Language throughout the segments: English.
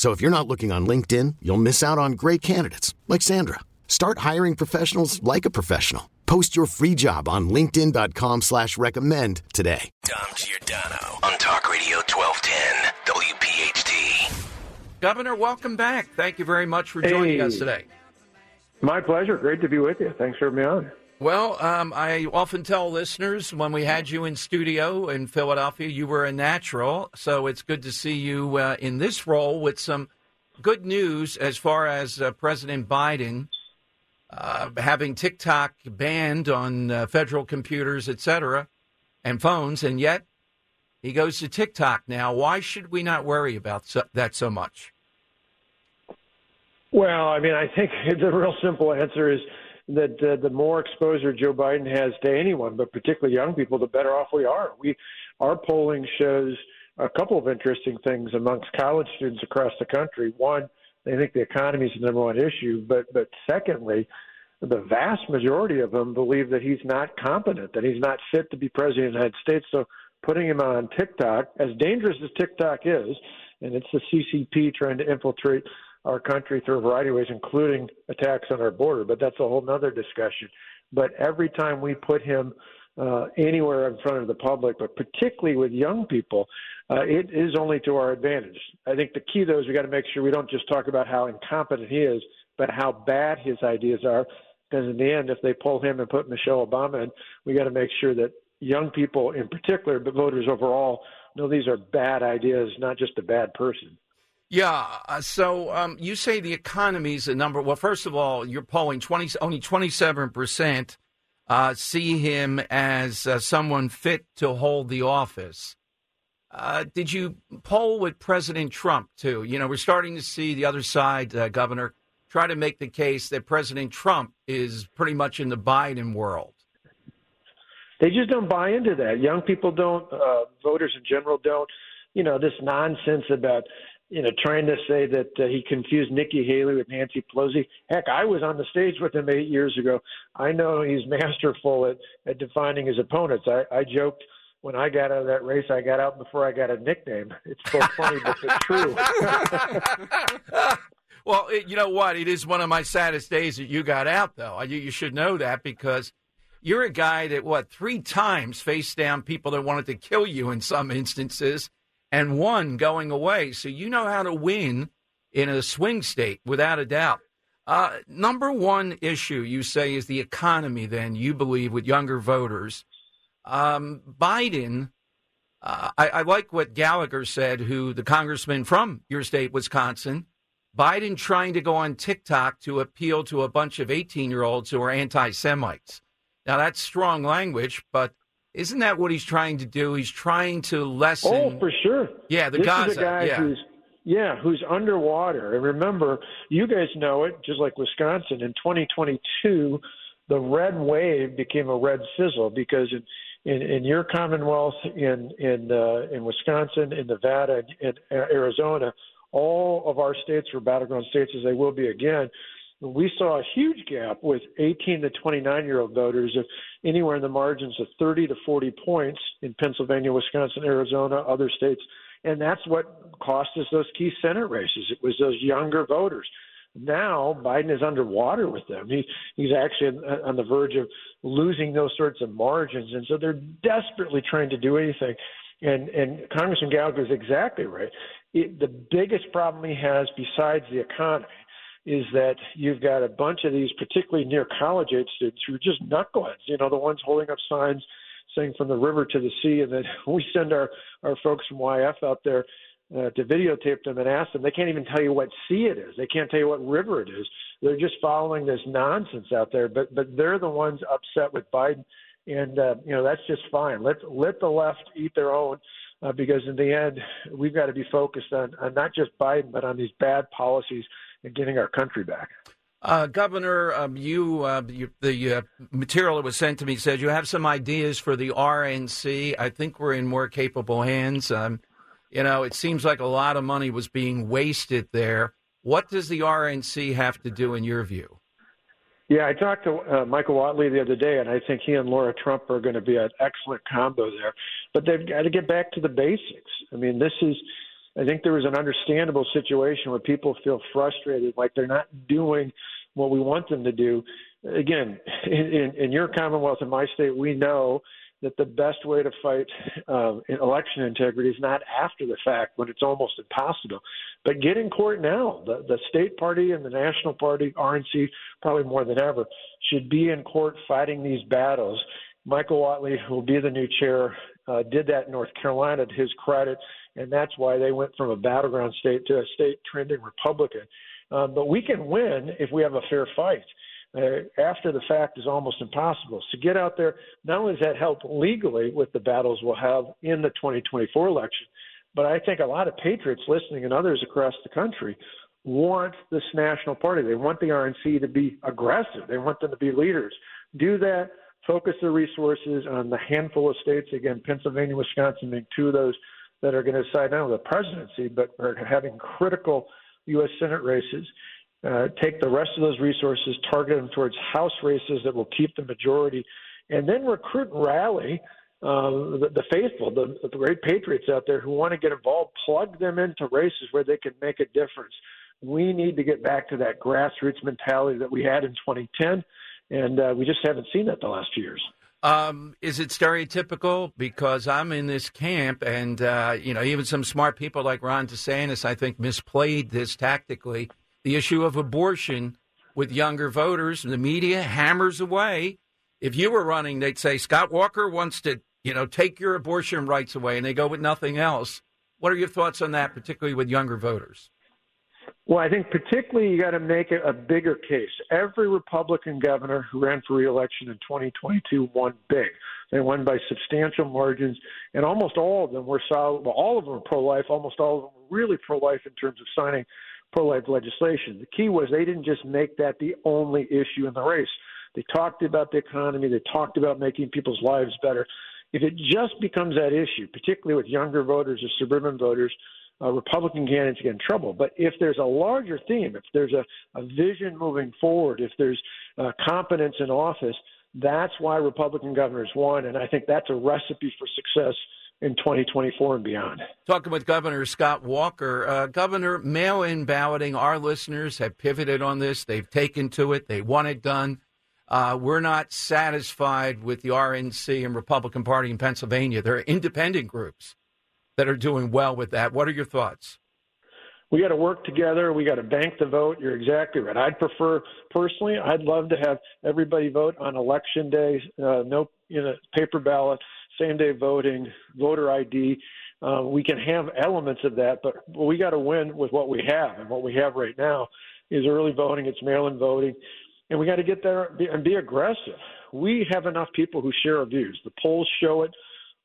So if you're not looking on LinkedIn, you'll miss out on great candidates like Sandra. Start hiring professionals like a professional. Post your free job on LinkedIn.com slash recommend today. Dom Giordano on Talk Radio 1210 WPHT. Governor, welcome back. Thank you very much for joining Hey. us today. My pleasure. Great to be with you. Thanks for having me on. Well, um, I often tell listeners when we had you in studio in Philadelphia, you were a natural. So it's good to see you uh, in this role with some good news as far as uh, President Biden uh, having TikTok banned on uh, federal computers, et cetera, and phones. And yet he goes to TikTok now. Why should we not worry about so- that so much? Well, I mean, I think the real simple answer is that uh, the more exposure Joe Biden has to anyone, but particularly young people, the better off we are. We, our polling shows a couple of interesting things amongst college students across the country. One, they think the economy is the number one issue, but but secondly, the vast majority of them believe that he's not competent, that he's not fit to be president of the United States. So putting him on TikTok, as dangerous as TikTok is, and it's the CCP trying to infiltrate our country through a variety of ways, including attacks on our border. But that's a whole nother discussion. But every time we put him uh, anywhere in front of the public, but particularly with young people, uh, it is only to our advantage. I think the key, though, is we got to make sure we don't just talk about how incompetent he is, but how bad his ideas are. Because in the end, if they pull him and put Michelle Obama in, we got to make sure that young people in particular, but voters overall, know these are bad ideas, not just a bad person. Yeah. Uh, so um, you say the economy is a number. Well, first of all, you're polling 20, only 27% uh, see him as uh, someone fit to hold the office. Uh, did you poll with President Trump, too? You know, we're starting to see the other side, uh, Governor, try to make the case that President Trump is pretty much in the Biden world. They just don't buy into that. Young people don't. Uh, voters in general don't. You know this nonsense about you know trying to say that uh, he confused Nikki Haley with Nancy Pelosi. Heck, I was on the stage with him eight years ago. I know he's masterful at at defining his opponents. I, I joked when I got out of that race, I got out before I got a nickname. It's so funny, but it's true. well, it, you know what? It is one of my saddest days that you got out, though. You, you should know that because you're a guy that, what, three times faced down people that wanted to kill you in some instances and one going away. So you know how to win in a swing state without a doubt. Uh, number one issue you say is the economy, then, you believe, with younger voters. Um, Biden, uh, I, I like what Gallagher said, who the congressman from your state, Wisconsin. Biden trying to go on TikTok to appeal to a bunch of 18 year olds who are anti Semites. Now, that's strong language, but isn't that what he's trying to do? He's trying to lessen. Oh, for sure. Yeah, the this Gaza. is a guy yeah. who's yeah, who's underwater. And remember, you guys know it, just like Wisconsin. In 2022, the red wave became a red sizzle because in in, in your Commonwealth, in in uh, in Wisconsin, in Nevada, in, in Arizona, all of our states were battleground states as they will be again. We saw a huge gap with 18 to 29 year old voters of anywhere in the margins of 30 to 40 points in Pennsylvania, Wisconsin, Arizona, other states. And that's what cost us those key Senate races. It was those younger voters. Now Biden is underwater with them. He he's actually on the verge of losing those sorts of margins, and so they're desperately trying to do anything. And and Congressman Gallagher is exactly right. It, the biggest problem he has, besides the economy, is that you've got a bunch of these, particularly near college age students, who are just knuckleheads. You know, the ones holding up signs saying "From the river to the sea," and then we send our our folks from YAF out there uh, to videotape them and ask them. They can't even tell you what sea it is. They can't tell you what river it is. They're just following this nonsense out there. But but they're the ones upset with Biden, and uh, you know that's just fine. Let let the left eat their own. Uh, because in the end, we've got to be focused on, on not just Biden, but on these bad policies and getting our country back. Uh, Governor, um, you, uh, you, the uh, material that was sent to me says you have some ideas for the RNC. I think we're in more capable hands. Um, you know, it seems like a lot of money was being wasted there. What does the RNC have to do, in your view? Yeah, I talked to uh, Michael Whatley the other day, and I think he and Laura Trump are going to be an excellent combo there. But they've got to get back to the basics. I mean, this is, I think there was an understandable situation where people feel frustrated, like they're not doing what we want them to do. Again, in, in, in your Commonwealth, in my state, we know that the best way to fight um, election integrity is not after the fact when it's almost impossible, but get in court now. The, the state party and the national party, RNC, probably more than ever, should be in court fighting these battles. Michael Whatley, who will be the new chair, uh, did that in North Carolina to his credit, and that's why they went from a battleground state to a state trending Republican. Um, but we can win if we have a fair fight uh, after the fact is almost impossible. So get out there. Not only does that help legally with the battles we'll have in the 2024 election, but I think a lot of patriots listening and others across the country want this national party. They want the RNC to be aggressive. They want them to be leaders. Do that. Focus the resources on the handful of states, again, Pennsylvania, Wisconsin being two of those that are going to decide not only the presidency, but are having critical U.S. Senate races uh, take the rest of those resources, target them towards House races that will keep the majority, and then recruit and rally uh, the, the faithful, the, the great patriots out there who want to get involved, plug them into races where they can make a difference. We need to get back to that grassroots mentality that we had in 2010, and uh, we just haven't seen that the last few years. Um, is it stereotypical? Because I'm in this camp, and uh, you know, even some smart people like Ron DeSantis, I think, misplayed this tactically the issue of abortion with younger voters. The media hammers away. If you were running, they'd say Scott Walker wants to, you know, take your abortion rights away, and they go with nothing else. What are your thoughts on that, particularly with younger voters? Well, I think particularly you got to make it a bigger case. Every Republican governor who ran for reelection in 2022 won big. They won by substantial margins, and almost all of them were solid. Well, all of them were pro-life. Almost all of them were really pro-life in terms of signing pro life legislation. The key was they didn't just make that the only issue in the race. They talked about the economy, they talked about making people's lives better. If it just becomes that issue, particularly with younger voters or suburban voters, uh, Republican candidates get in trouble. But if there's a larger theme, if there's a, a vision moving forward, if there's uh, competence in office, that's why Republican governors won. And I think that's a recipe for success in 2024 and beyond. Talking with Governor Scott Walker. Uh, Governor, mail in balloting, our listeners have pivoted on this. They've taken to it, they want it done. Uh, we're not satisfied with the RNC and Republican Party in Pennsylvania. There are independent groups that are doing well with that. What are your thoughts? We got to work together. We got to bank the vote. You're exactly right. I'd prefer, personally, I'd love to have everybody vote on election day, uh, no you know, paper ballot same day voting, voter ID. Uh, we can have elements of that, but we got to win with what we have. And what we have right now is early voting, it's mail in voting, and we got to get there and be aggressive. We have enough people who share our views. The polls show it.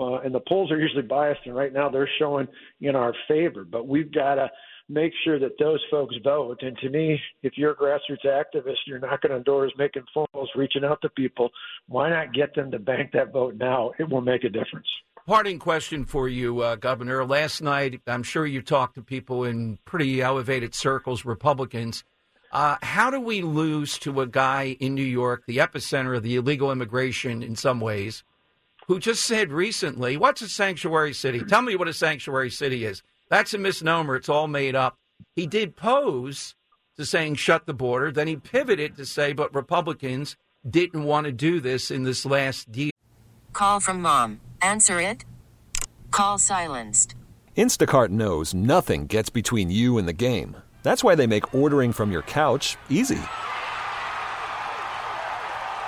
Uh, and the polls are usually biased, and right now they're showing in our favor. But we've got to make sure that those folks vote. And to me, if you're a grassroots activist, you're knocking on doors, making phone calls, reaching out to people. Why not get them to bank that vote now? It will make a difference. Parting question for you, uh, Governor. Last night, I'm sure you talked to people in pretty elevated circles, Republicans. Uh, how do we lose to a guy in New York, the epicenter of the illegal immigration in some ways, who just said recently, What's a sanctuary city? Tell me what a sanctuary city is. That's a misnomer. It's all made up. He did pose to saying shut the border. Then he pivoted to say, but Republicans didn't want to do this in this last deal. Call from mom. Answer it. Call silenced. Instacart knows nothing gets between you and the game. That's why they make ordering from your couch easy.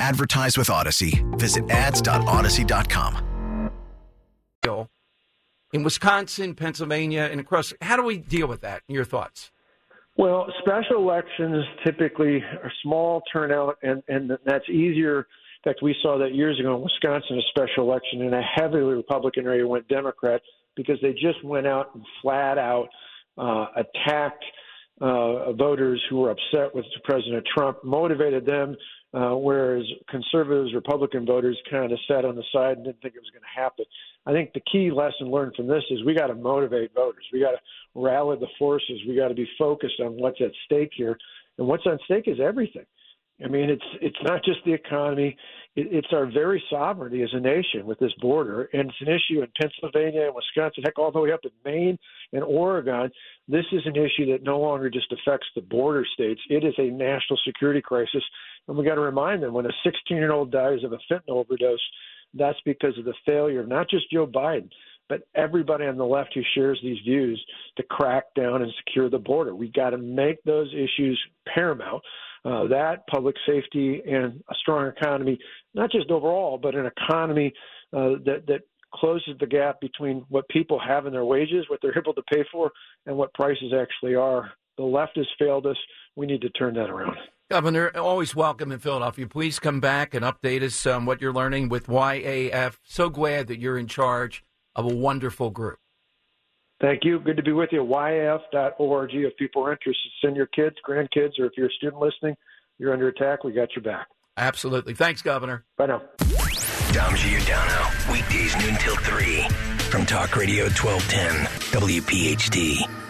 Advertise with Odyssey. Visit ads.odyssey.com. In Wisconsin, Pennsylvania, and across, how do we deal with that? Your thoughts? Well, special elections typically are small turnout, and, and that's easier. In fact, we saw that years ago in Wisconsin, a special election in a heavily Republican area went Democrat because they just went out and flat out uh, attacked uh, voters who were upset with President Trump, motivated them, uh, whereas conservatives, Republican voters kind of sat on the side and didn't think it was going to happen. I think the key lesson learned from this is we got to motivate voters. We got to rally the forces. We got to be focused on what's at stake here, and what's at stake is everything. I mean, it's it's not just the economy; it, it's our very sovereignty as a nation with this border, and it's an issue in Pennsylvania and Wisconsin, heck, all the way up in Maine and Oregon. This is an issue that no longer just affects the border states; it is a national security crisis, and we got to remind them when a 16-year-old dies of a fentanyl overdose, that's because of the failure of not just Joe Biden, but everybody on the left who shares these views to crack down and secure the border. We got to make those issues paramount. Uh, that public safety and a strong economy, not just overall, but an economy uh, that that closes the gap between what people have in their wages, what they're able to pay for, and what prices actually are. The left has failed us. We need to turn that around. Governor, always welcome in Philadelphia. Please come back and update us on what you're learning with YAF. So glad that you're in charge of a wonderful group. Thank you. Good to be with you. YAF.org. If people are interested, send your kids, grandkids, or if you're a student listening, you're under attack, we got your back. Absolutely. Thanks, Governor. Bye now. Dom Giordano, weekdays noon till 3 from Talk Radio 1210, WPHT.